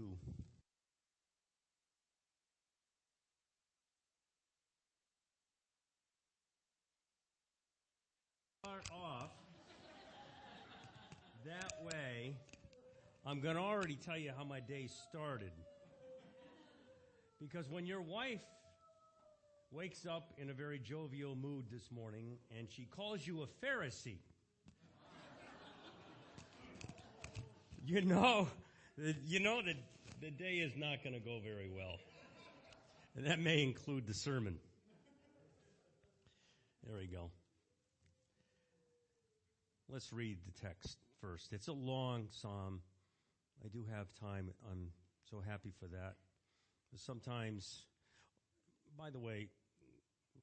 102. Start off that way. I'm going to already tell you how my day started. Because when your wife wakes up in a very jovial mood this morning and she calls you a Pharisee, you know, you know that the day is not going to go very well. And that may include the sermon. There we go. Let's read the text first. It's a long psalm. I do have time. I'm so happy for that. Sometimes, by the way,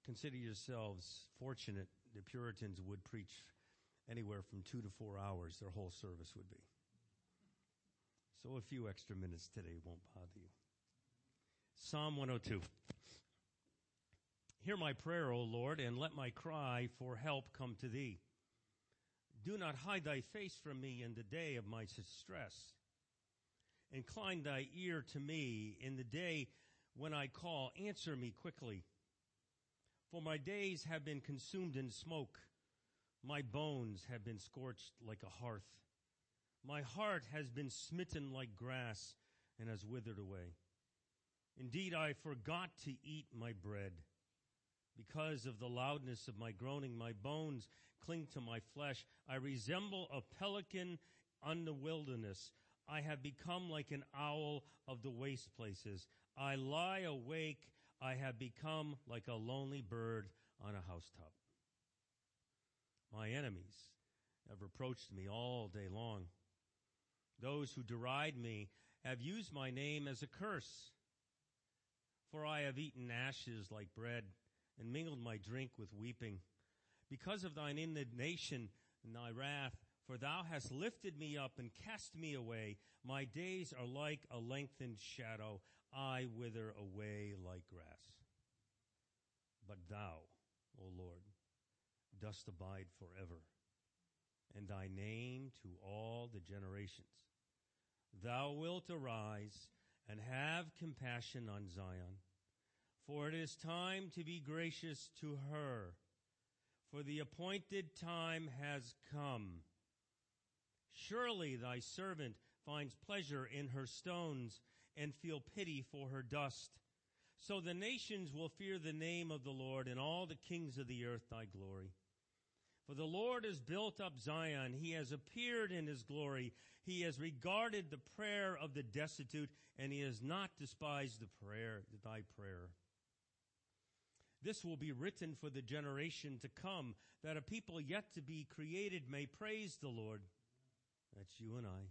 consider yourselves fortunate. The Puritans would preach anywhere from two to four hours, their whole service would be. So a few extra minutes today won't bother you. Psalm 102. Hear my prayer, O Lord, and let my cry for help come to thee. Do not hide thy face from me in the day of my distress. Incline thy ear to me in the day when I call. Answer me quickly. For my days have been consumed in smoke. My bones have been scorched like a hearth. My heart has been smitten like grass and has withered away. Indeed, I forgot to eat my bread. Because of the loudness of my groaning, my bones cling to my flesh. I resemble a pelican on the wilderness. I have become like an owl of the waste places. I lie awake. I have become like a lonely bird on a housetop. My enemies have reproached me all day long. Those who deride me have used my name as a curse. For I have eaten ashes like bread and mingled my drink with weeping. Because of thine indignation and thy wrath, for thou hast lifted me up and cast me away. My days are like a lengthened shadow. I wither away like grass. But thou, O Lord, dost abide forever, and thy name to all the generations. Thou wilt arise and have compassion on Zion for it is time to be gracious to her, for the appointed time has come. Surely thy servant finds pleasure in her stones and feel pity for her dust. So the nations will fear the name of the Lord and all the kings of the earth thy glory. For the Lord has built up Zion. He has appeared in his glory. He has regarded the prayer of the destitute and he has not despised the prayer, thy prayer. This will be written for the generation to come, that a people yet to be created may praise the Lord. That's you and I.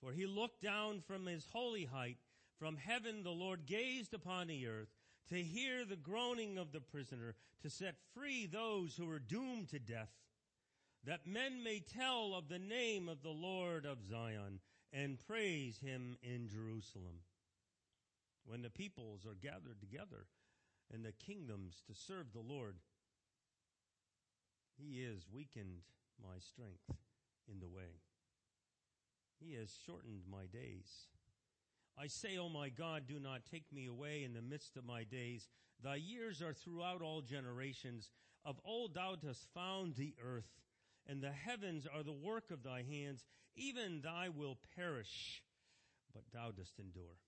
For he looked down from his holy height. From heaven the Lord gazed upon the earth to hear the groaning of the prisoner, to set free those who are doomed to death, that men may tell of the name of the Lord of Zion and praise him in Jerusalem. When the peoples are gathered together, and the kingdoms to serve the Lord. He has weakened my strength in the way. He has shortened my days. I say, O oh my God, do not take me away in the midst of my days. Thy years are throughout all generations. Of old thou dost found the earth, and the heavens are the work of thy hands. Even thy will perish, but thou dost endure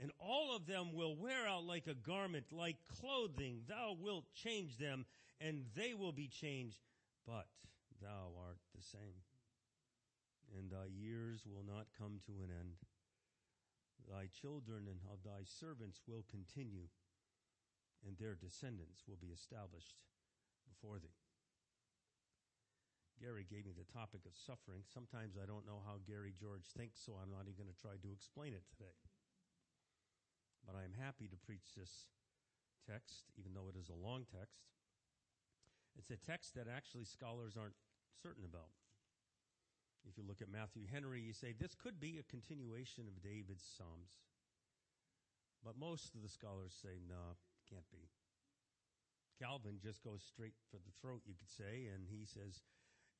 and all of them will wear out like a garment, like clothing. Thou wilt change them, and they will be changed, but thou art the same. And thy years will not come to an end. Thy children and of thy servants will continue, and their descendants will be established before thee. Gary gave me the topic of suffering. Sometimes I don't know how Gary George thinks, so I'm not even going to try to explain it today. But I am happy to preach this text, even though it is a long text. It's a text that actually scholars aren't certain about. If you look at Matthew Henry, you say this could be a continuation of David's Psalms. But most of the scholars say, no, can't be. Calvin just goes straight for the throat, you could say, and he says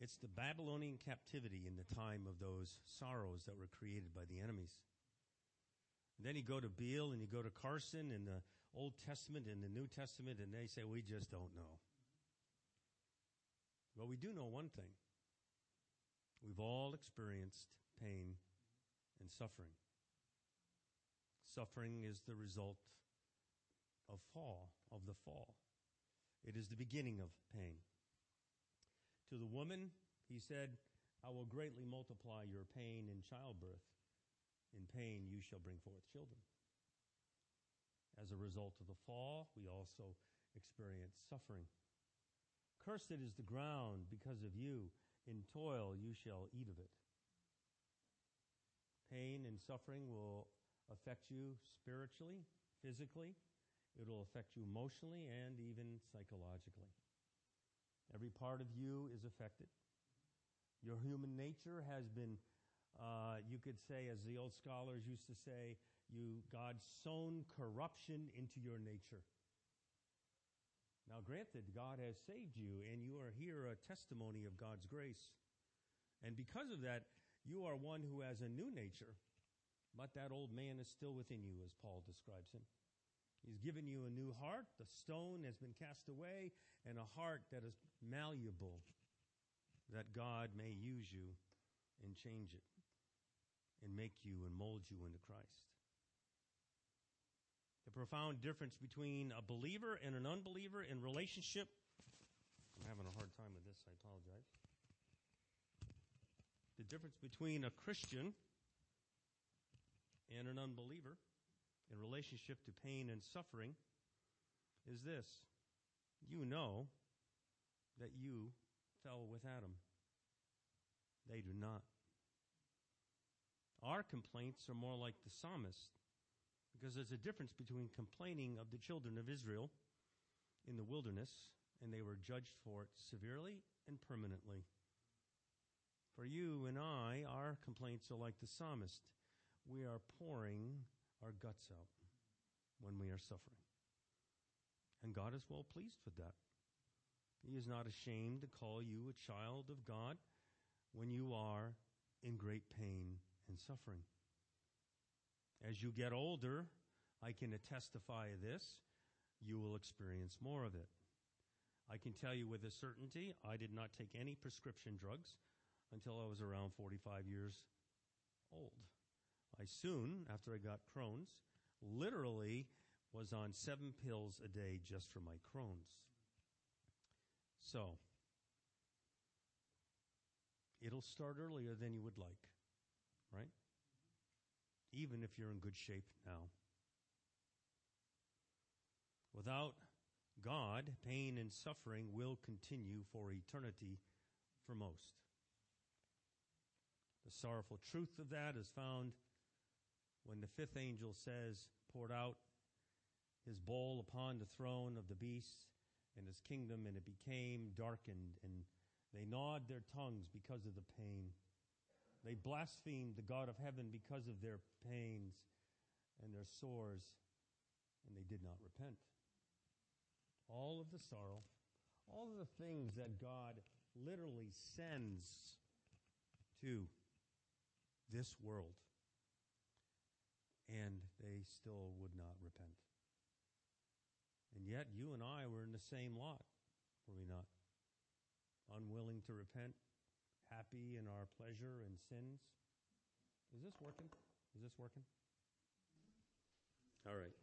It's the Babylonian captivity in the time of those sorrows that were created by the enemies. And then you go to Beale and you go to Carson in the Old Testament and the New Testament, and they say, We just don't know. But we do know one thing. We've all experienced pain and suffering. Suffering is the result of fall, of the fall. It is the beginning of pain. To the woman, he said, I will greatly multiply your pain in childbirth. In pain you shall bring forth children. As a result of the fall, we also experience suffering. Cursed is the ground because of you. In toil you shall eat of it. Pain and suffering will affect you spiritually, physically. It will affect you emotionally and even psychologically. Every part of you is affected. Your human nature has been, uh, you could say, as the old scholars used to say, you God sown corruption into your nature. Now, granted, God has saved you, and you are here a testimony of God's grace. And because of that, you are one who has a new nature, but that old man is still within you, as Paul describes him. He's given you a new heart. The stone has been cast away, and a heart that is malleable, that God may use you and change it and make you and mold you into Christ. The profound difference between a believer and an unbeliever in relationship. I'm having a hard time with this, I apologize. The difference between a Christian and an unbeliever in relationship to pain and suffering is this. You know that you fell with Adam. They do not. Our complaints are more like the psalmist because there's a difference between complaining of the children of Israel in the wilderness, and they were judged for it severely and permanently. For you and I, our complaints are like the psalmist. We are pouring our guts out when we are suffering. And God is well pleased with that. He is not ashamed to call you a child of God when you are in great pain and suffering. As you get older, I can testify this, you will experience more of it. I can tell you with a certainty, I did not take any prescription drugs until I was around 45 years old. I soon, after I got Crohn's, literally was on seven pills a day just for my Crohn's. So, it'll start earlier than you would like, right? Even if you're in good shape now. Without God, pain and suffering will continue for eternity for most. The sorrowful truth of that is found when the fifth angel says, poured out his bowl upon the throne of the beast and his kingdom, and it became darkened, and they gnawed their tongues because of the pain. They blasphemed the God of heaven because of their pains and their sores, and they did not repent. All of the sorrow, all of the things that God literally sends to this world and they still would not repent. And yet, you and I were in the same lot, were we not? Unwilling to repent, happy in our pleasure and sins. Is this working? Is this working? All right.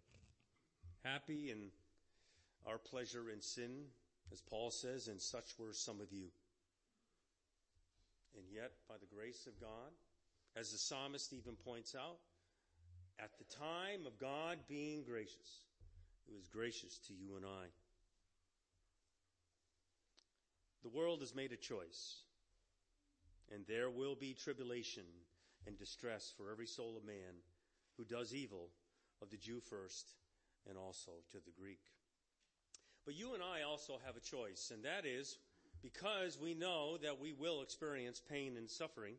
Happy in our pleasure in sin, as Paul says, and such were some of you. And yet, by the grace of God, as the psalmist even points out, at the time of God being gracious, it was gracious to you and I. The world has made a choice, and there will be tribulation and distress for every soul of man who does evil, of the Jew first, and also to the Greek. But you and I also have a choice, and that is because we know that we will experience pain and suffering,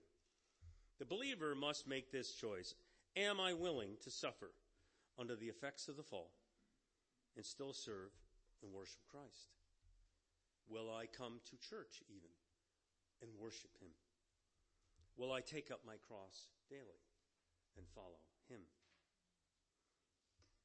the believer must make this choice. Am I willing to suffer under the effects of the fall and still serve and worship Christ? Will I come to church even and worship him? Will I take up my cross daily and follow him?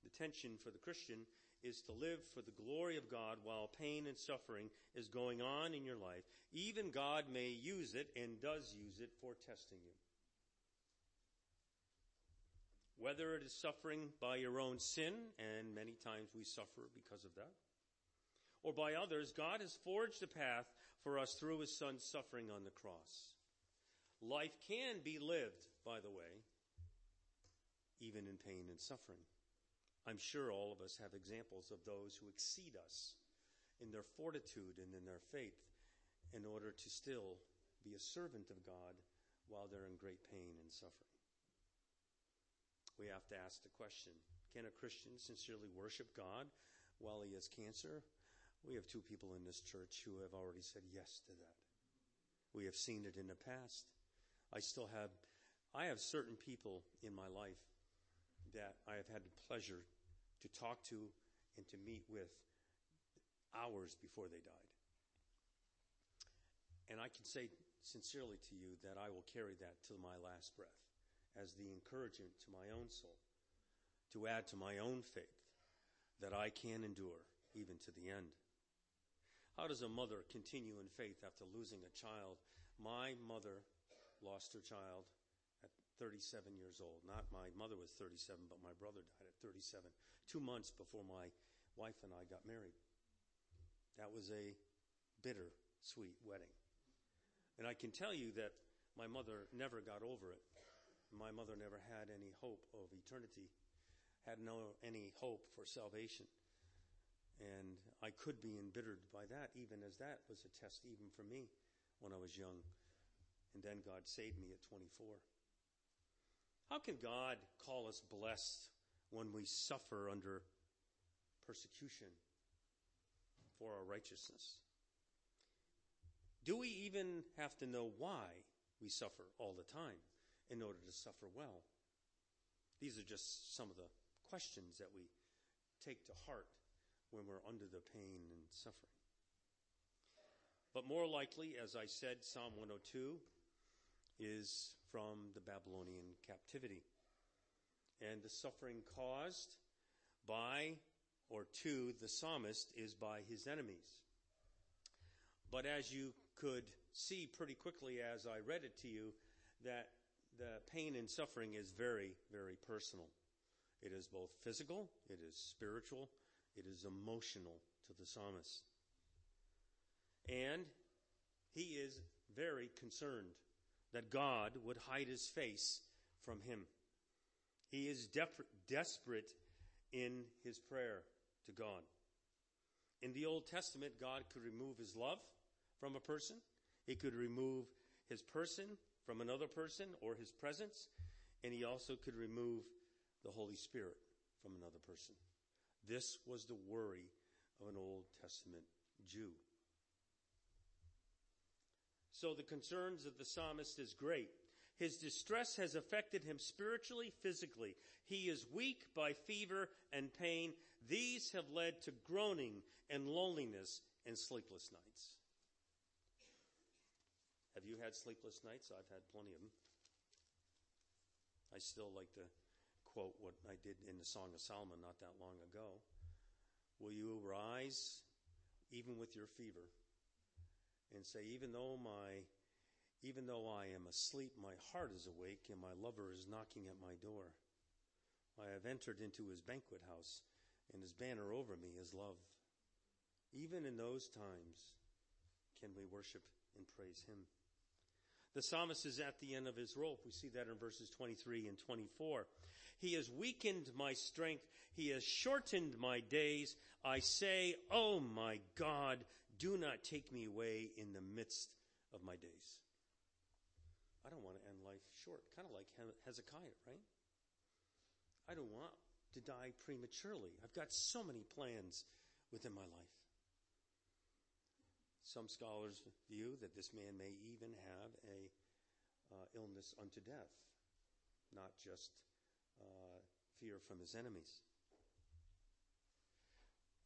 The tension for the Christian is to live for the glory of God while pain and suffering is going on in your life. Even God may use it and does use it for testing you. Whether it is suffering by your own sin, and many times we suffer because of that, or by others, God has forged a path for us through his son's suffering on the cross. Life can be lived, by the way, even in pain and suffering. I'm sure all of us have examples of those who exceed us in their fortitude and in their faith in order to still be a servant of God while they're in great pain and suffering. We have to ask the question can a Christian sincerely worship God while he has cancer? We have two people in this church who have already said yes to that. We have seen it in the past. I still have, I have certain people in my life that I have had the pleasure to talk to and to meet with hours before they died. And I can say sincerely to you that I will carry that to my last breath as the encouragement to my own soul, to add to my own faith that I can endure even to the end. How does a mother continue in faith after losing a child? My mother lost her child at 37 years old. Not my mother was 37, but my brother died at 37, two months before my wife and I got married. That was a bitter, sweet wedding. And I can tell you that my mother never got over it. My mother never had any hope of eternity, had no any hope for salvation. And I could be embittered by that, even as that was a test even for me when I was young. And then God saved me at 24. How can God call us blessed when we suffer under persecution for our righteousness? Do we even have to know why we suffer all the time in order to suffer well? These are just some of the questions that we take to heart when we're under the pain and suffering. But more likely, as I said, Psalm 102 is from the Babylonian captivity. And the suffering caused by or to the psalmist is by his enemies. But as you could see pretty quickly as I read it to you, that the pain and suffering is very, very personal. It is both physical, it is spiritual, it is emotional to the psalmist. And he is very concerned that God would hide his face from him. He is desperate in his prayer to God. In the Old Testament, God could remove his love from a person. He could remove his person from another person or his presence. And he also could remove the Holy Spirit from another person. This was the worry of an Old Testament Jew. So the concerns of the psalmist is great. His distress has affected him spiritually, physically. He is weak by fever and pain. These have led to groaning and loneliness and sleepless nights. Have you had sleepless nights? I've had plenty of them. I still like to quote what I did in the Song of Solomon not that long ago. Will you arise even with your fever? And say, even though my, even though I am asleep, my heart is awake and my lover is knocking at my door. I have entered into his banquet house and his banner over me is love. Even in those times, can we worship and praise him? The psalmist is at the end of his rope. We see that in verses 23 and 24. He has weakened my strength. He has shortened my days. I say, Oh my God, do not take me away in the midst of my days. I don't want to end life short, kind of like Hezekiah, right? I don't want to die prematurely. I've got so many plans within my life. Some scholars view that this man may even have a uh, illness unto death, not just uh, fear from his enemies.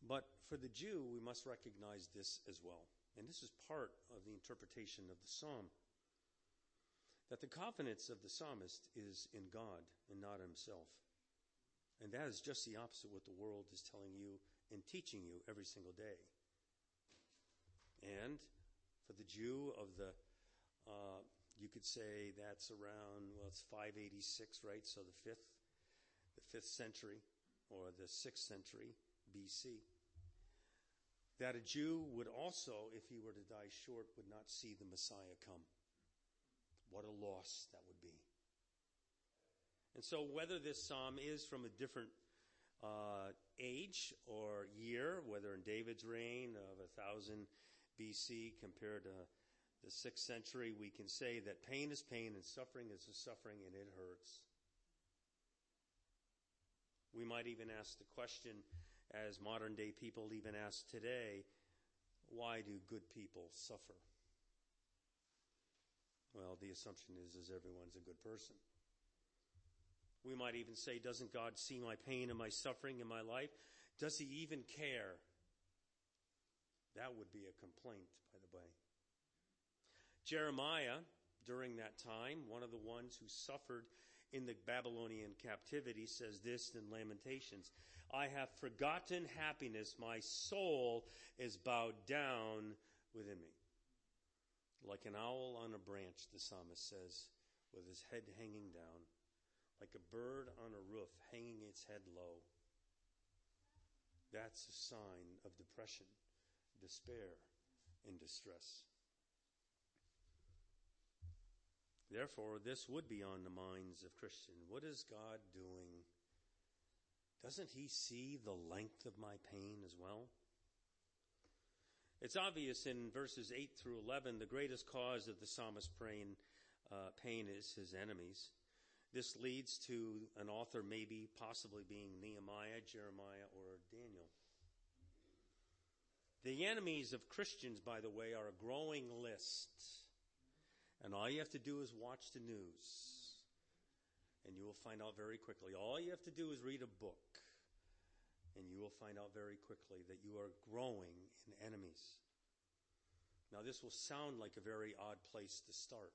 But for the Jew, we must recognize this as well. and this is part of the interpretation of the psalm, that the confidence of the psalmist is in God and not himself. And that is just the opposite what the world is telling you and teaching you every single day. And for the Jew of the, uh, you could say that's around, well, it's 586, right? So the fifth, the fifth century or the sixth century BC. That a Jew would also, if he were to die short, would not see the Messiah come. What a loss that would be. And so, whether this psalm is from a different uh, age or year, whether in David's reign of 1000 BC compared to the 6th century, we can say that pain is pain and suffering is a suffering and it hurts. We might even ask the question, as modern day people even ask today, why do good people suffer? Well, the assumption is, is everyone's a good person. We might even say, doesn't God see my pain and my suffering in my life? Does he even care? That would be a complaint, by the way. Jeremiah, during that time, one of the ones who suffered in the Babylonian captivity, says this in Lamentations I have forgotten happiness. My soul is bowed down within me. Like an owl on a branch, the psalmist says, with his head hanging down like a bird on a roof hanging its head low. That's a sign of depression, despair, and distress. Therefore, this would be on the minds of Christians. What is God doing? Doesn't he see the length of my pain as well? It's obvious in verses 8 through 11, the greatest cause of the psalmist's pain, uh, pain is his enemies. This leads to an author maybe possibly being Nehemiah, Jeremiah, or Daniel. The enemies of Christians, by the way, are a growing list. And all you have to do is watch the news. And you will find out very quickly. All you have to do is read a book. And you will find out very quickly that you are growing in enemies. Now, this will sound like a very odd place to start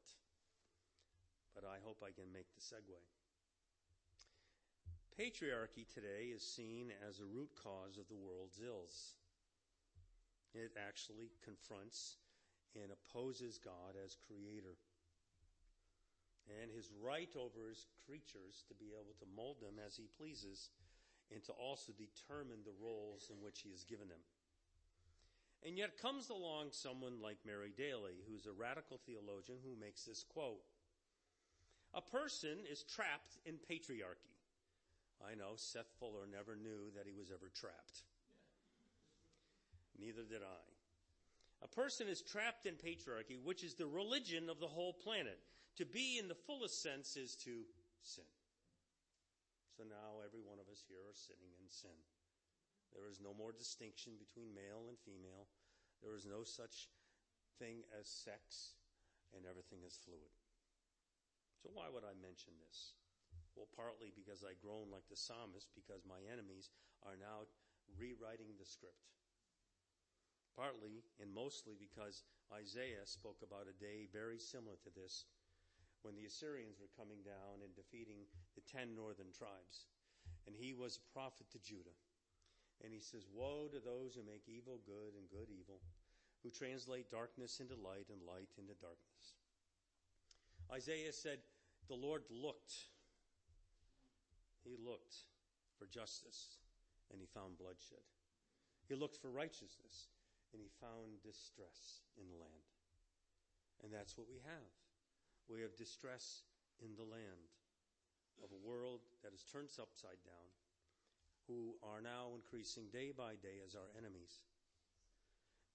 but I hope I can make the segue. Patriarchy today is seen as a root cause of the world's ills. It actually confronts and opposes God as creator and his right over his creatures to be able to mold them as he pleases and to also determine the roles in which he has given them. And yet comes along someone like Mary Daly, who's a radical theologian who makes this quote a person is trapped in patriarchy. I know Seth Fuller never knew that he was ever trapped. Neither did I. A person is trapped in patriarchy, which is the religion of the whole planet. To be in the fullest sense is to sin. So now every one of us here are sitting in sin. There is no more distinction between male and female. There is no such thing as sex, and everything is fluid. So why would I mention this? Well, partly because I groan like the psalmist, because my enemies are now rewriting the script. Partly and mostly because Isaiah spoke about a day very similar to this when the Assyrians were coming down and defeating the ten northern tribes. And he was a prophet to Judah. And he says, Woe to those who make evil good and good evil, who translate darkness into light and light into darkness. Isaiah said, the Lord looked. He looked for justice and he found bloodshed. He looked for righteousness and he found distress in the land. And that's what we have. We have distress in the land of a world that is turned upside down, who are now increasing day by day as our enemies.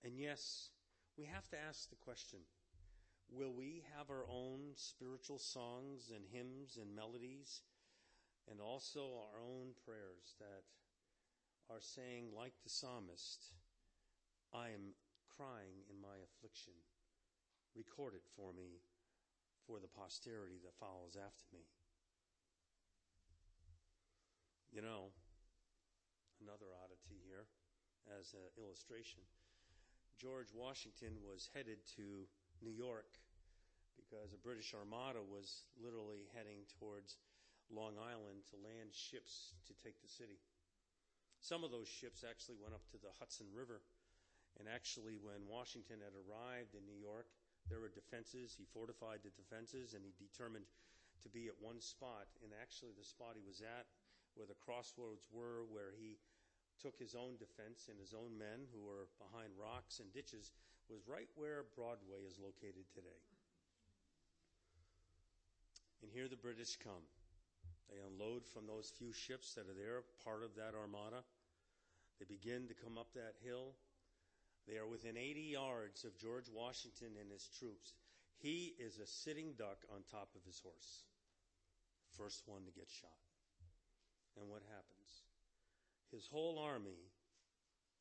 And yes, we have to ask the question Will we have our own spiritual songs and hymns and melodies and also our own prayers that are saying, like the psalmist, I am crying in my affliction. Record it for me for the posterity that follows after me. You know, another oddity here as an illustration. George Washington was headed to New York because a British armada was literally heading towards Long Island to land ships to take the city. Some of those ships actually went up to the Hudson River. And actually, when Washington had arrived in New York, there were defenses. He fortified the defenses and he determined to be at one spot. And actually, the spot he was at, where the crossroads were, where he took his own defense and his own men who were behind rocks and ditches, was right where Broadway is located today. And here the British come. They unload from those few ships that are there, part of that armada. They begin to come up that hill. They are within 80 yards of George Washington and his troops. He is a sitting duck on top of his horse. First one to get shot. And what happens? His whole army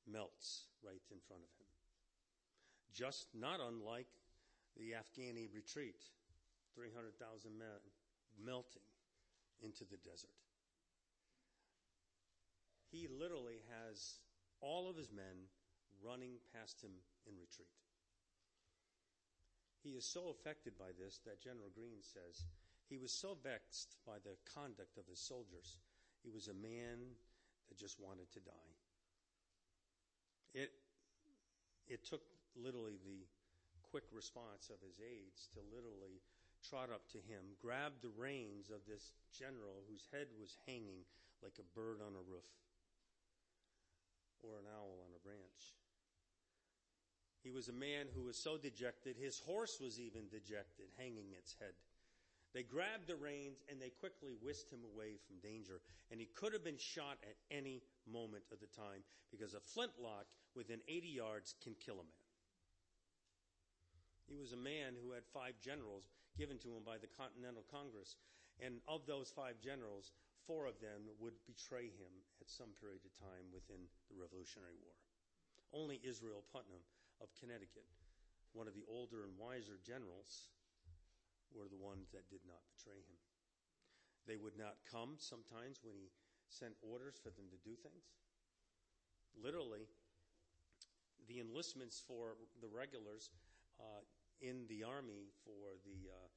melts right in front of him. Just not unlike the Afghani retreat 300,000 men melting into the desert. He literally has all of his men running past him in retreat. He is so affected by this that General Greene says he was so vexed by the conduct of his soldiers. He was a man that just wanted to die. It, it took literally the quick response of his aides to literally trot up to him, grab the reins of this general whose head was hanging like a bird on a roof or an owl on a branch. He was a man who was so dejected, his horse was even dejected, hanging its head. They grabbed the reins and they quickly whisked him away from danger. And he could have been shot at any moment of the time because a flintlock within 80 yards can kill a man. He was a man who had five generals given to him by the Continental Congress. And of those five generals, four of them would betray him at some period of time within the Revolutionary War. Only Israel Putnam of Connecticut, one of the older and wiser generals, were the ones that did not betray him. They would not come sometimes when he sent orders for them to do things. Literally, the enlistments for the regulars uh, in the army for the uh,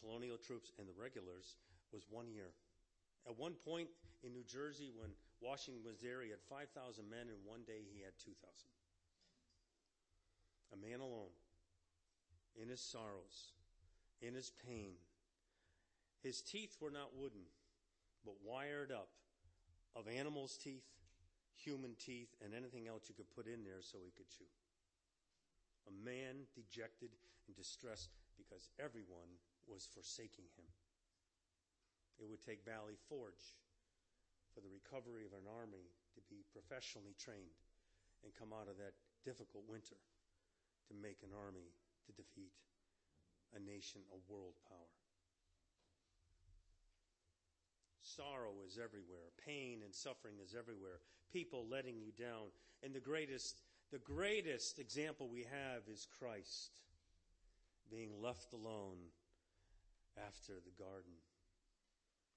colonial troops and the regulars was one year. At one point in New Jersey, when Washington was there, he had 5,000 men, and one day he had 2,000. A man alone, in his sorrows, in his pain. His teeth were not wooden, but wired up of animals' teeth, human teeth, and anything else you could put in there so he could chew a man dejected and distressed because everyone was forsaking him. It would take Valley Forge for the recovery of an army to be professionally trained and come out of that difficult winter to make an army to defeat a nation, a world power. Sorrow is everywhere. Pain and suffering is everywhere. People letting you down. And the greatest the greatest example we have is Christ being left alone after the garden,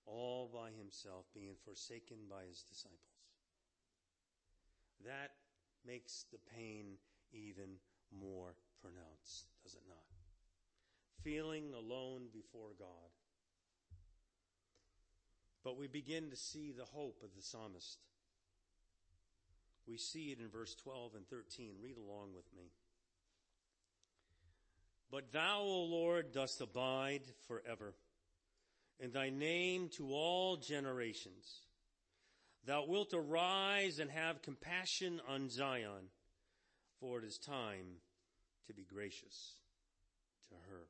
all by himself, being forsaken by his disciples. That makes the pain even more pronounced, does it not? Feeling alone before God. But we begin to see the hope of the psalmist. We see it in verse 12 and 13. Read along with me. But thou, O Lord, dost abide forever, and thy name to all generations. Thou wilt arise and have compassion on Zion, for it is time to be gracious to her.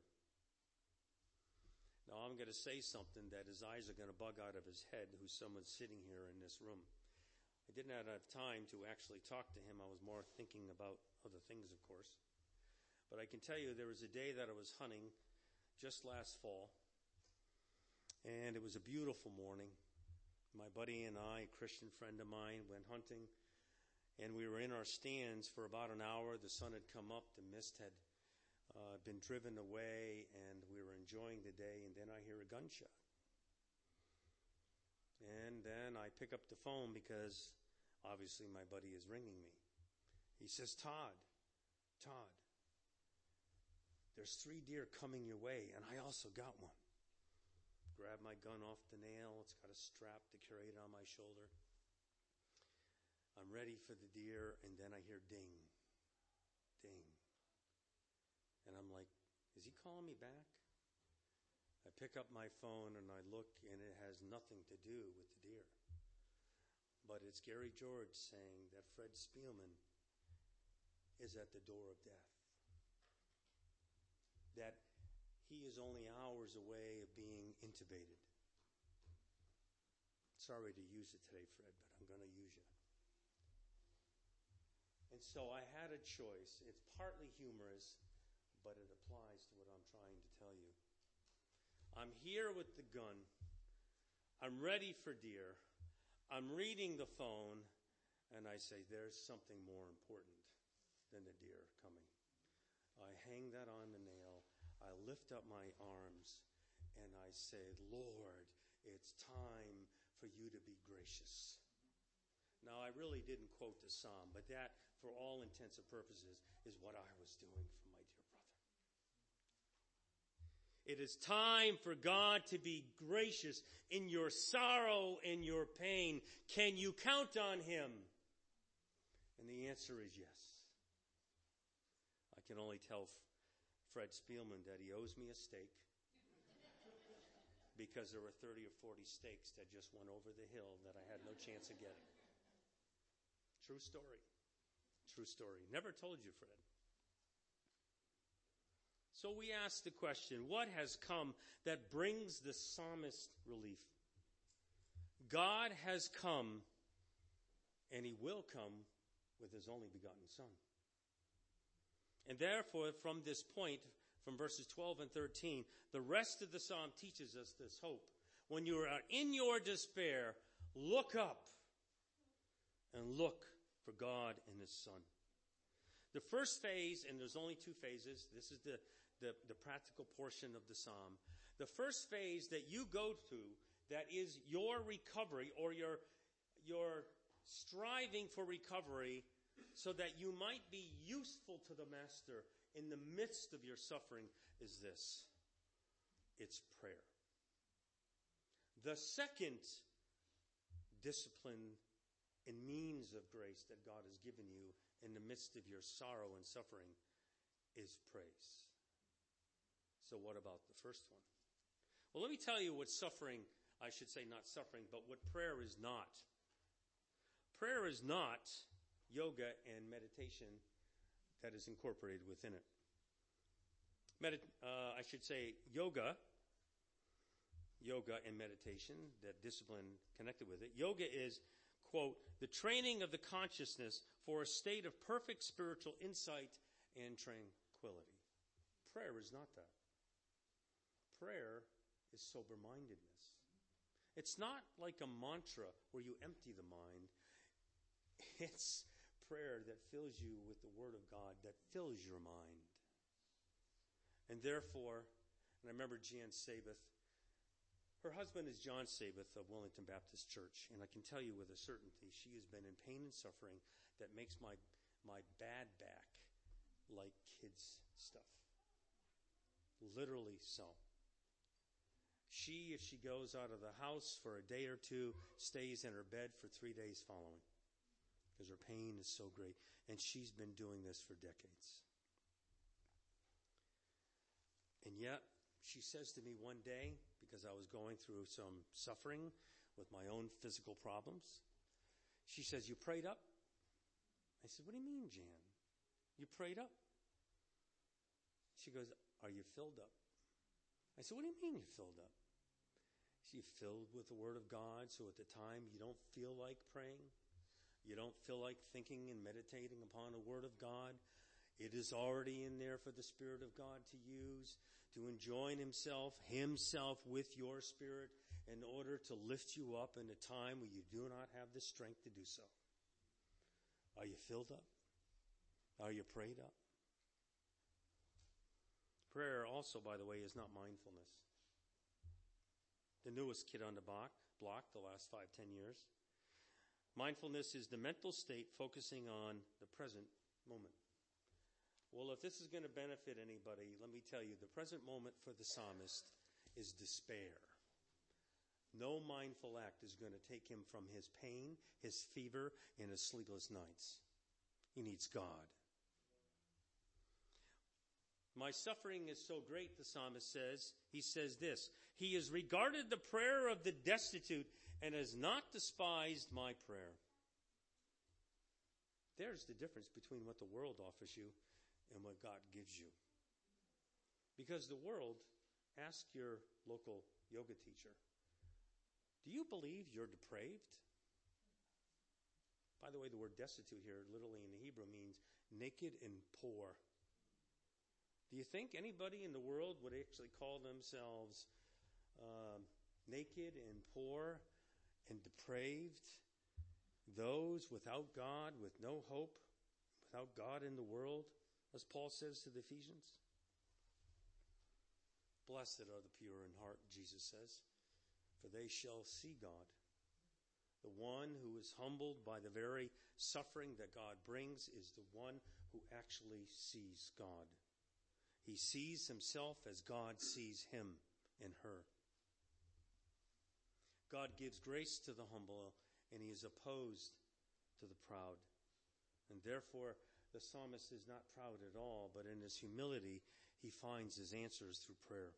Now I'm going to say something that his eyes are going to bug out of his head, who's someone sitting here in this room. I didn't have time to actually talk to him. I was more thinking about other things, of course. But I can tell you there was a day that I was hunting just last fall, and it was a beautiful morning. My buddy and I, a Christian friend of mine, went hunting, and we were in our stands for about an hour. The sun had come up, the mist had uh, been driven away, and we were enjoying the day, and then I hear a gunshot. And then I pick up the phone because Obviously, my buddy is ringing me. He says, Todd, Todd, there's three deer coming your way, and I also got one. Grab my gun off the nail. It's got a strap to carry it on my shoulder. I'm ready for the deer, and then I hear ding, ding. And I'm like, is he calling me back? I pick up my phone and I look, and it has nothing to do with the deer. But it's Gary George saying that Fred Spielman is at the door of death. That he is only hours away of being intubated. Sorry to use it today, Fred, but I'm going to use you. And so I had a choice. It's partly humorous, but it applies to what I'm trying to tell you. I'm here with the gun. I'm ready for deer. I'm reading the phone, and I say, There's something more important than the deer coming. I hang that on the nail. I lift up my arms, and I say, Lord, it's time for you to be gracious. Now, I really didn't quote the psalm, but that, for all intents and purposes, is what I was doing for my dear brother. It is time for God to be gracious in your sorrow and your pain. Can you count on Him? And the answer is yes. I can only tell Fred Spielman that he owes me a steak because there were 30 or 40 steaks that just went over the hill that I had no chance of getting. True story. True story. Never told you, Fred. So we ask the question what has come that brings the psalmist relief? God has come, and he will come with his only begotten Son. And therefore, from this point, from verses 12 and 13, the rest of the psalm teaches us this hope. When you are in your despair, look up and look for God and His Son. The first phase, and there's only two phases, this is the, the, the, practical portion of the psalm. The first phase that you go through, that is your recovery or your, your striving for recovery so that you might be useful to the Master in the midst of your suffering, is this it's prayer. The second discipline and means of grace that God has given you in the midst of your sorrow and suffering is praise. So, what about the first one? Well, let me tell you what suffering, I should say not suffering, but what prayer is not. Prayer is not yoga and meditation that is incorporated within it. Medi- uh, I should say yoga, yoga and meditation, that discipline connected with it. Yoga is quote, the training of the consciousness for a state of perfect spiritual insight and tranquility. Prayer is not that. Prayer is sober mindedness. It's not like a mantra where you empty the mind. It's prayer that fills you with the Word of God, that fills your mind. And therefore, and I remember Jan Sabeth her husband is John Sabeth of Wellington Baptist Church, and I can tell you with a certainty she has been in pain and suffering that makes my, my bad back like kids' stuff. Literally so. She, if she goes out of the house for a day or two, stays in her bed for three days following because her pain is so great. And she's been doing this for decades. And yet, she says to me one day, because I was going through some suffering with my own physical problems, she says, You prayed up? I said, What do you mean, Jan? You prayed up? She goes, Are you filled up? I said, What do you mean you filled up? She filled with the Word of God, so at the time you don't feel like praying, you don't feel like thinking and meditating upon the Word of God. It is already in there for the Spirit of God to use to enjoin himself, himself with your spirit in order to lift you up in a time where you do not have the strength to do so. Are you filled up? Are you prayed up? Prayer also, by the way, is not mindfulness. The newest kid on the block, block the last five, ten years. Mindfulness is the mental state focusing on the present moment. Well, if this is going to benefit anybody, let me tell you the present moment for the psalmist is despair. No mindful act is going to take him from his pain, his fever, and his sleepless nights. He needs God. My suffering is so great, the psalmist says. He says this He has regarded the prayer of the destitute and has not despised my prayer. There's the difference between what the world offers you and what God gives you. Because the world, ask your local yoga teacher, do you believe you're depraved? By the way, the word destitute here, literally in the Hebrew, means naked and poor. Do you think anybody in the world would actually call themselves um, naked and poor and depraved? Those without God, with no hope, without God in the world, as Paul says to the Ephesians? Blessed are the pure in heart, Jesus says, for they shall see God. The one who is humbled by the very suffering that God brings is the one who actually sees God. He sees himself as God sees him and her. God gives grace to the humble, and he is opposed to the proud. And therefore, the psalmist is not proud at all, but in his humility, he finds his answers through prayer.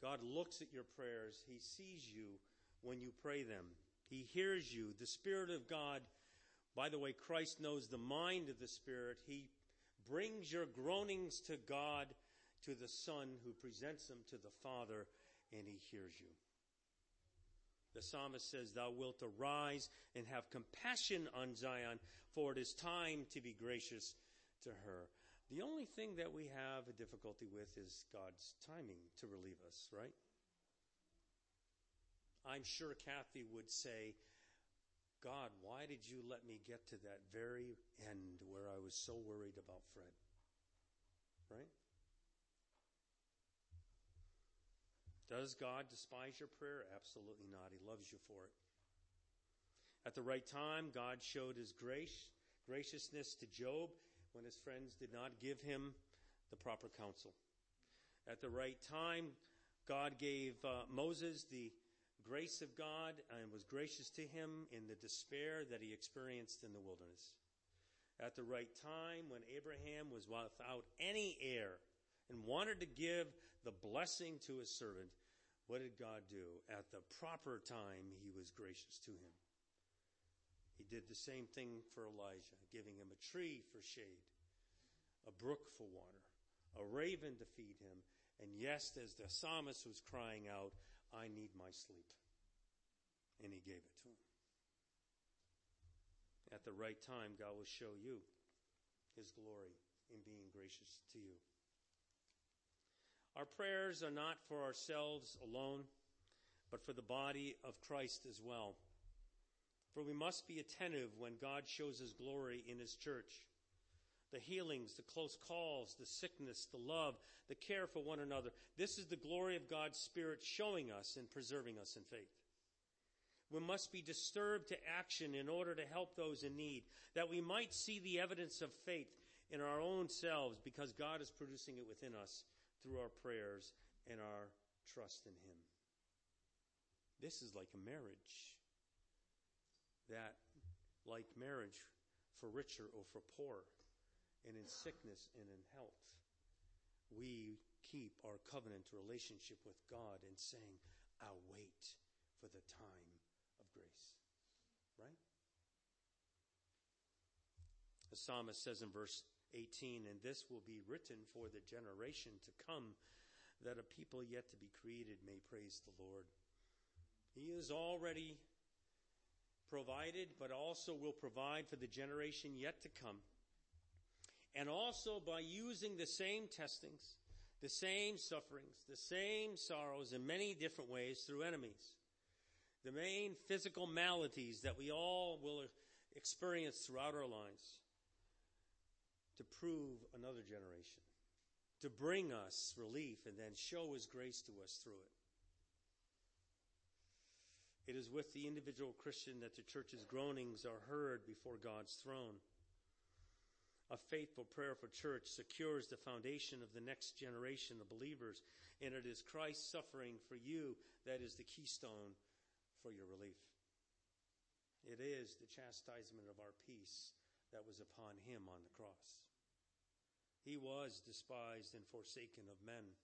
God looks at your prayers. He sees you when you pray them. He hears you. The Spirit of God, by the way, Christ knows the mind of the Spirit. He brings your groanings to God, to the Son, who presents them to the Father, and he hears you. The psalmist says, Thou wilt arise and have compassion on Zion, for it is time to be gracious to her. The only thing that we have a difficulty with is God's timing to relieve us, right? I'm sure Kathy would say, God, why did you let me get to that very end where I was so worried about Fred? Right? Does God despise your prayer? Absolutely not. He loves you for it. At the right time, God showed his grace, graciousness to Job when his friends did not give him the proper counsel. At the right time, God gave uh, Moses the grace of God and was gracious to him in the despair that he experienced in the wilderness. At the right time, when Abraham was without any heir and wanted to give the blessing to his servant, what did God do? At the proper time, he was gracious to him. He did the same thing for Elijah, giving him a tree for shade, a brook for water, a raven to feed him, and yes, as the psalmist was crying out, I need my sleep. And he gave it to him. At the right time, God will show you his glory in being gracious to you. Our prayers are not for ourselves alone, but for the body of Christ as well. For we must be attentive when God shows his glory in his church the healings, the close calls, the sickness, the love, the care for one another. This is the glory of God's Spirit showing us and preserving us in faith. We must be disturbed to action in order to help those in need, that we might see the evidence of faith in our own selves because God is producing it within us through our prayers and our trust in Him. This is like a marriage. That, like marriage, for richer or for poor, and in sickness and in health, we keep our covenant relationship with God and saying, I'll wait for the time of grace. Right? The psalmist says in verse 18, and this will be written for the generation to come, that a people yet to be created may praise the Lord. He is already provided, but also will provide for the generation yet to come and also by using the same testings, the same sufferings, the same sorrows in many different ways through enemies. The main physical maladies that we all will experience throughout our lives to prove another generation, to bring us relief and then show his grace to us through it. It is with the individual Christian that the church's groanings are heard before God's throne. A faithful, prayerful church secures the foundation of the next generation of believers, and it is Christ's suffering for you that is the keystone for your relief. It is the chastisement of our peace that was upon him on the cross. He was despised and forsaken of men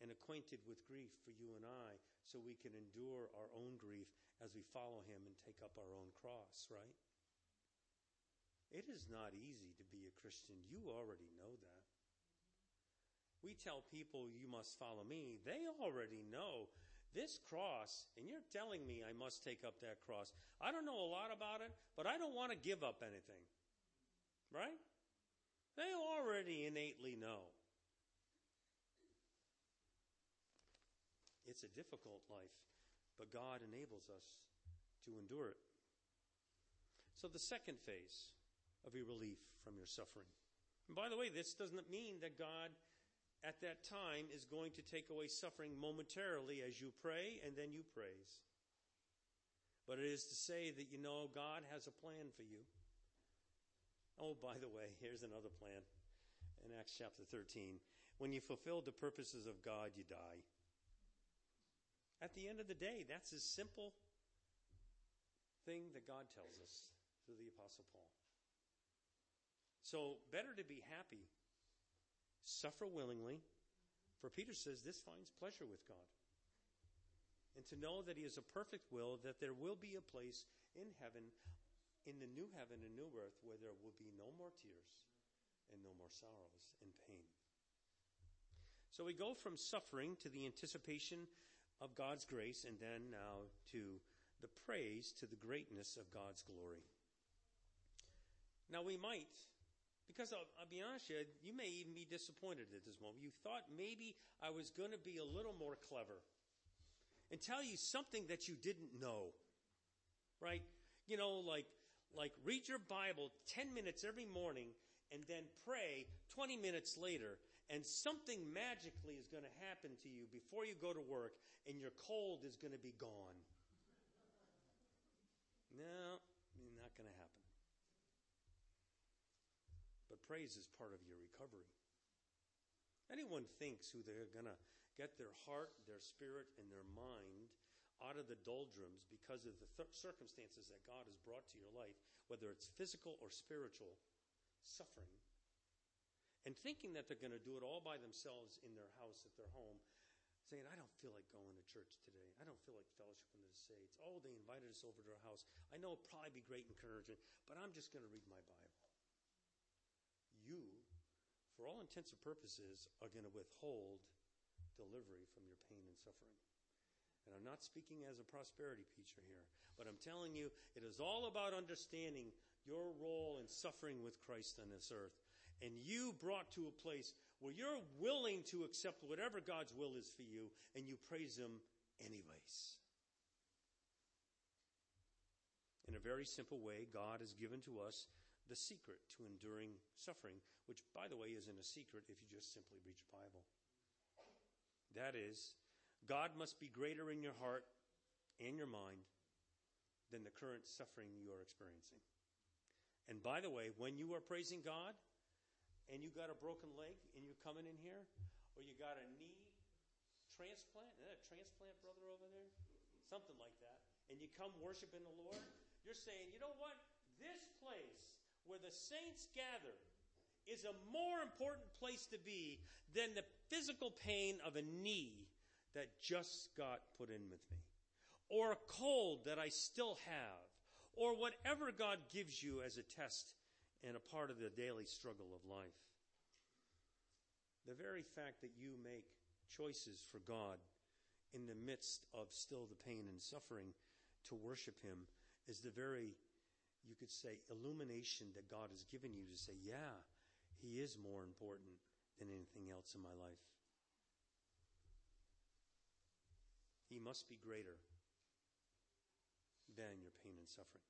and acquainted with grief for you and I so we can endure our own grief as we follow him and take up our own cross, right? It is not easy to be a Christian. You already know that. We tell people you must follow me. They already know this cross, and you're telling me I must take up that cross. I don't know a lot about it, but I don't want to give up anything. Right? They already innately know. It's a difficult life, but God enables us to endure it. So, the second phase of your relief from your suffering. And by the way, this doesn't mean that God at that time is going to take away suffering momentarily as you pray and then you praise. But it is to say that you know God has a plan for you. Oh, by the way, here's another plan in Acts chapter 13. When you fulfill the purposes of God, you die. At the end of the day, that's a simple thing that God tells us through the Apostle Paul. So, better to be happy, suffer willingly, for Peter says this finds pleasure with God. And to know that He has a perfect will, that there will be a place in heaven, in the new heaven and new earth, where there will be no more tears and no more sorrows and pain. So we go from suffering to the anticipation of God's grace, and then now to the praise to the greatness of God's glory. Now we might because I'll, I'll, be honest with you, you may even be disappointed at this moment. You thought maybe I was going to be a little more clever and tell you something that you didn't know. Right? You know, like, like read your Bible 10 minutes every morning and then pray 20 minutes later and something magically is going to happen to you before you go to work and your cold is going to be gone. No, not going to happen But praise is part of your recovery. Anyone thinks who they're going to get their heart, their spirit, and their mind out of the doldrums because of the th- circumstances that God has brought to your life, whether it's physical or spiritual suffering, and thinking that they're going to do it all by themselves in their house, at their home, saying, I don't feel like going to church today. I don't feel like fellowshipping the saints. Oh, they invited us over to their house. I know it'll probably be great encouragement, but I'm just going to read my Bible you, for all intents and purposes, are going to withhold delivery from your pain and suffering. And I'm not speaking as a prosperity preacher here, but I'm telling you, it is all about understanding your role in suffering with Christ on this earth. And you brought to a place where you're willing to accept whatever God's will is for you, and you praise Him anyways. In a very simple way, God has given to us the secret to enduring suffering, which, by the way, isn't a secret if you just simply read your Bible. That is, God must be greater in your heart and your mind than the current suffering you are experiencing. And by the way, when you are praising God and you got a broken leg and you're coming in here, or you got a knee transplant, a transplant brother over there? Something like that. And you come worshiping the Lord, you're saying, you know what? This place where the saints gather is a more important place to be than the physical pain of a knee that just got put in with me, or a cold that I still have, or whatever God gives you as a test and a part of the daily struggle of life. The very fact that you make choices for God in the midst of still the pain and suffering to worship Him is the very you could say, illumination that God has given you to say, yeah, He is more important than anything else in my life. He must be greater than your pain and suffering.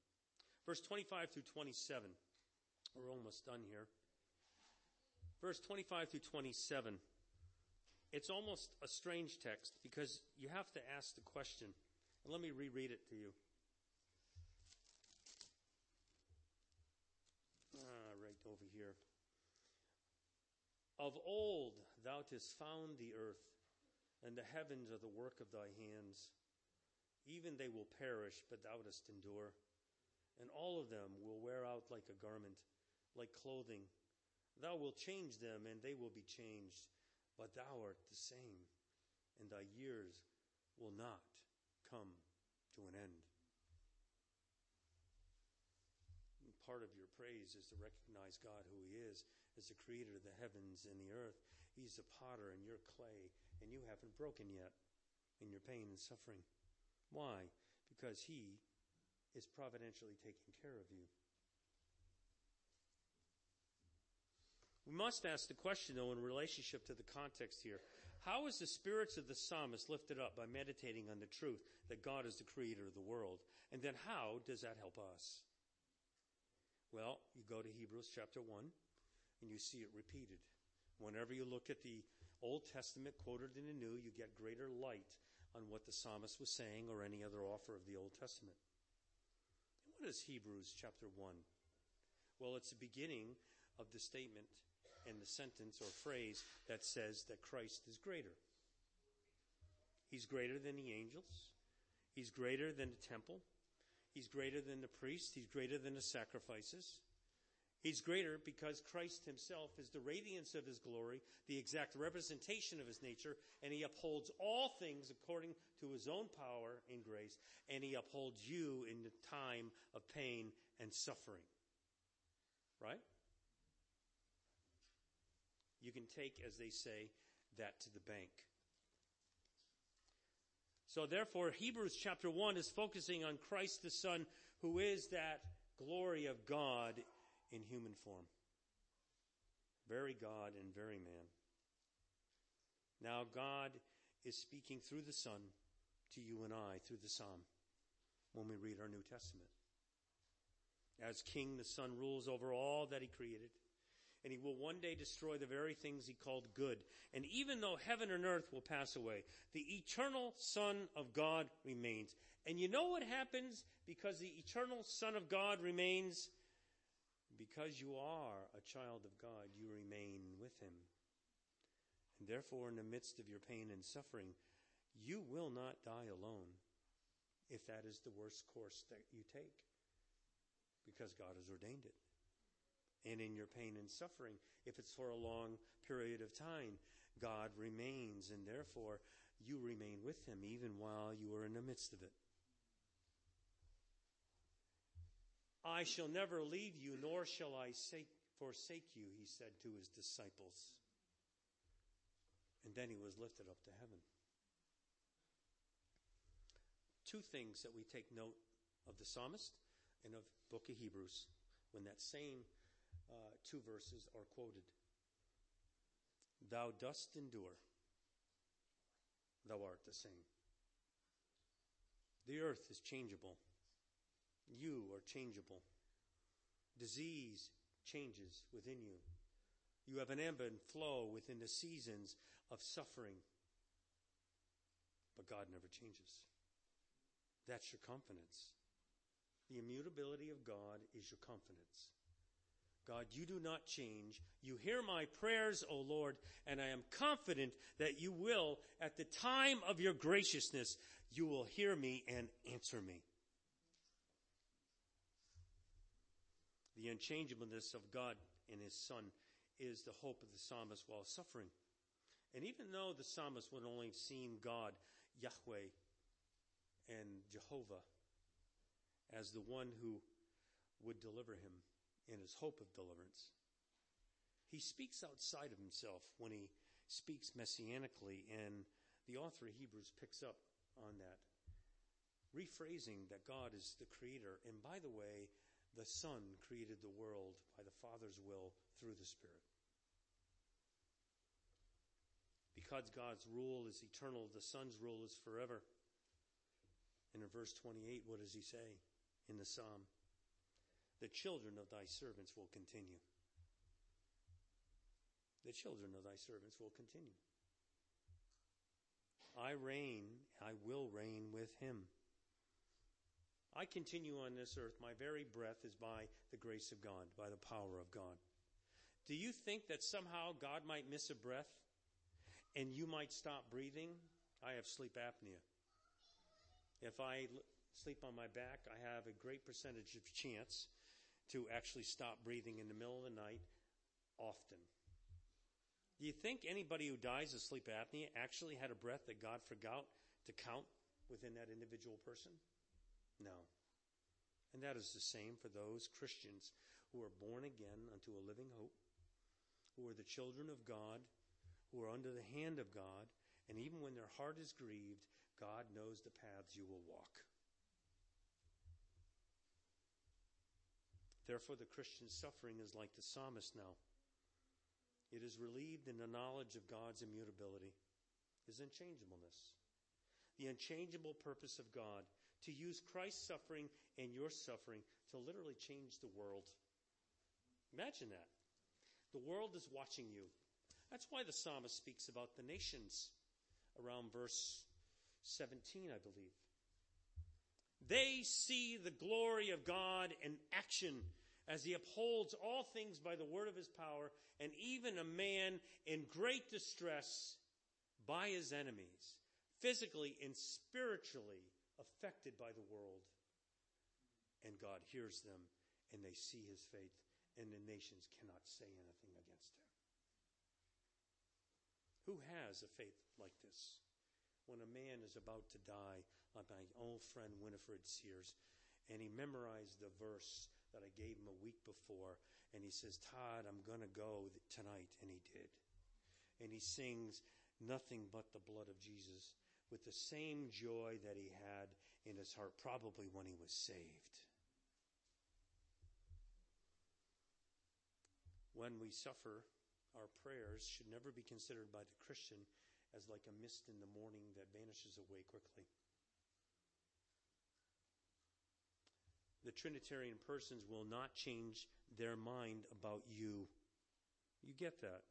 Verse 25 through 27. We're almost done here. Verse 25 through 27. It's almost a strange text because you have to ask the question. And let me reread it to you. Ah, right over here. Of old thou didst found the earth, and the heavens are the work of thy hands. Even they will perish, but thou dost endure. And all of them will wear out like a garment, like clothing. Thou wilt change them, and they will be changed. But thou art the same, and thy years will not come to an end. And part of your praise is to recognize God who He is as the creator of the heavens and the earth. He's the potter and you're clay, and you haven't broken yet in your pain and suffering. Why? Because He is providentially taking care of you. We must ask the question, though, in relationship to the context here. How is the spirits of the psalmist lifted up by meditating on the truth that God is the creator of the world? And then how does that help us? Well, you go to Hebrews chapter 1 and you see it repeated. Whenever you look at the Old Testament quoted in the New, you get greater light on what the psalmist was saying or any other author of the Old Testament. And what is Hebrews chapter 1? Well, it's the beginning of the statement and the sentence or phrase that says that Christ is greater. He's greater than the angels. He's greater than the temple. He's greater than the priest. He's greater than the sacrifices. He's greater because Christ himself is the radiance of his glory, the exact representation of his nature, and he upholds all things according to his own power and grace, and he upholds you in the time of pain and suffering. Right? You can take, as they say, that to the bank. So therefore, Hebrews chapter 1 is focusing on Christ the Son, who is that glory of God in human form. Very God and very man. Now, God is speaking through the Son to you and I through the Psalm when we read our New Testament. As King, the Son rules over all that He created, and He will one day destroy the very things He called good. And even though heaven and earth will pass away, the eternal Son of God remains. And you know what happens because the eternal Son of God remains? Because you are a child of God, you remain with Him. And therefore, in the midst of your pain and suffering, you will not die alone if that is the worst course that you take, because God has ordained it. And in your pain and suffering, if it's for a long period of time, God remains, and therefore you remain with Him even while you are in the midst of it. I shall never leave you, nor shall I forsake you, he said to his disciples. And then he was lifted up to heaven. Two things that we take note of the psalmist and of book of Hebrews when that same uh, two verses are quoted. Thou dost endure, thou art the same. The earth is changeable you are changeable. Disease changes within you. You have an ebb and flow within the seasons of suffering. But God never changes. That's your confidence. The immutability of God is your confidence. God, you do not change. You hear my prayers, O Lord, and I am confident that you will, at the time of your graciousness, you will hear me and answer me. The unchangeableness of God in his Son is the hope of the psalmist while suffering. And even though the psalmist would only seen God, Yahweh, and Jehovah as the one who would deliver him in his hope of deliverance, he speaks outside of himself when he speaks messianically, and the author of Hebrews picks up on that, rephrasing that God is the creator. And by the way, the Son created the world by the Father's will through the Spirit. Because God's rule is eternal, the Son's rule is forever. And in verse 28, what does he say in the psalm? The children of thy servants will continue. The children of thy servants will continue. I reign, I will reign with him. I continue on this earth, my very breath is by the grace of God, by the power of God. Do you think that somehow God might miss a breath and you might stop breathing? I have sleep apnea. If I sleep on my back, I have a great percentage of chance to actually stop breathing in the middle of the night often. Do you think anybody who dies of sleep apnea actually had a breath that God forgot to count within that individual person? No. And that is the same for those Christians who are born again unto a living hope, who are the children of God, who are under the hand of God, and even when their heart is grieved, God knows the paths you will walk. Therefore, the Christian's suffering is like the psalmist now. It is relieved in the knowledge of God's immutability, his unchangeableness, the unchangeable purpose of God to use Christ's suffering and your suffering to literally change the world. Imagine that. The world is watching you. That's why the psalmist speaks about the nations around verse 17, I believe. They see the glory of God in action as he upholds all things by the word of his power, and even a man in great distress by his enemies, physically and spiritually affected by the world. And God hears them, and they see his faith, and the nations cannot say anything against him. Who has a faith like this? When a man is about to die, like my old friend Winifred Sears, and he memorized the verse that I gave him a week before, and he says, Todd, I'm going to go tonight, and he did. And he sings nothing but the blood of Jesus with the same joy that he had in his heart, probably when he was saved. When we suffer, our prayers should never be considered by the Christian as like a mist in the morning that vanishes away quickly. The Trinitarian persons will not change their mind about you. You get that.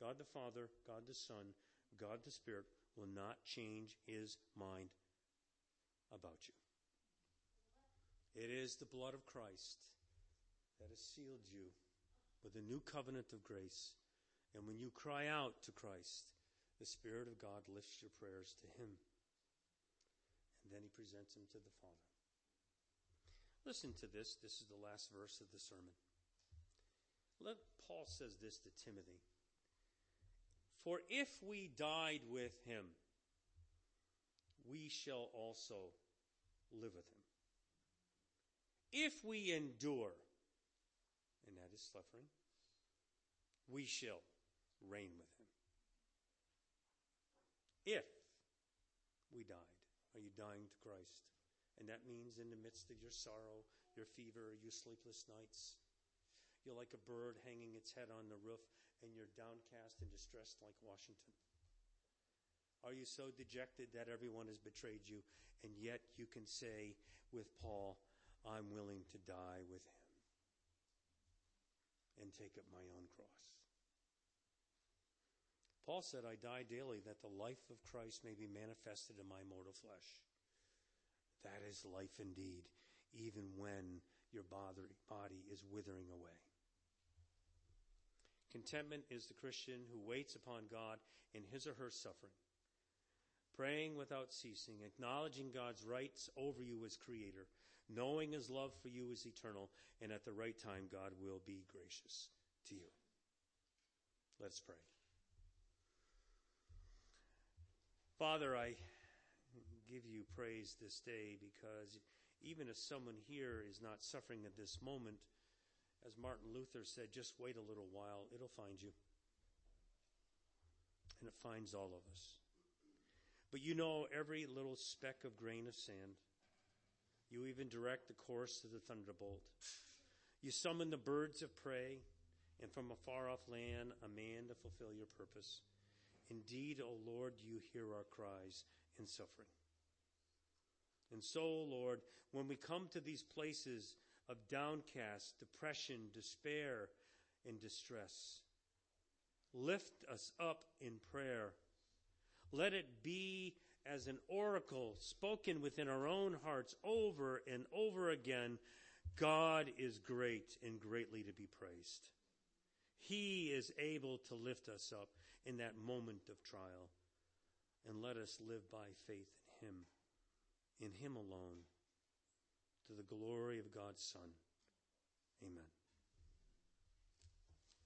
God the Father, God the Son, God the Spirit will not change his mind about you. It is the blood of Christ that has sealed you with a new covenant of grace. And when you cry out to Christ, the Spirit of God lifts your prayers to him. And then he presents them to the Father. Listen to this. This is the last verse of the sermon. Let, Paul says this to Timothy. For if we died with him, we shall also live with him. If we endure, and that is suffering, we shall reign with him. If we died, are you dying to Christ? And that means in the midst of your sorrow, your fever, your sleepless nights, you're like a bird hanging its head on the roof and you're downcast and distressed like Washington. Are you so dejected that everyone has betrayed you and yet you can say with Paul, I'm willing to die with him and take up my own cross. Paul said, I die daily that the life of Christ may be manifested in my mortal flesh. That is life indeed, even when your body is withering away. Contentment is the Christian who waits upon God in his or her suffering, praying without ceasing, acknowledging God's rights over you as creator, knowing his love for you is eternal, and at the right time God will be gracious to you. Let's pray. Father, I give you praise this day because even if someone here is not suffering at this moment, as Martin Luther said, just wait a little while, it'll find you. And it finds all of us. But you know every little speck of grain of sand. You even direct the course of the thunderbolt. You summon the birds of prey, and from a far off land, a man to fulfill your purpose. Indeed, O Lord, you hear our cries in suffering. And so, Lord, when we come to these places of downcast, depression, despair, and distress, lift us up in prayer. Let it be as an oracle spoken within our own hearts over and over again. God is great and greatly to be praised. He is able to lift us up in that moment of trial. And let us live by faith in Him, in Him alone, to the glory of God's Son. Amen.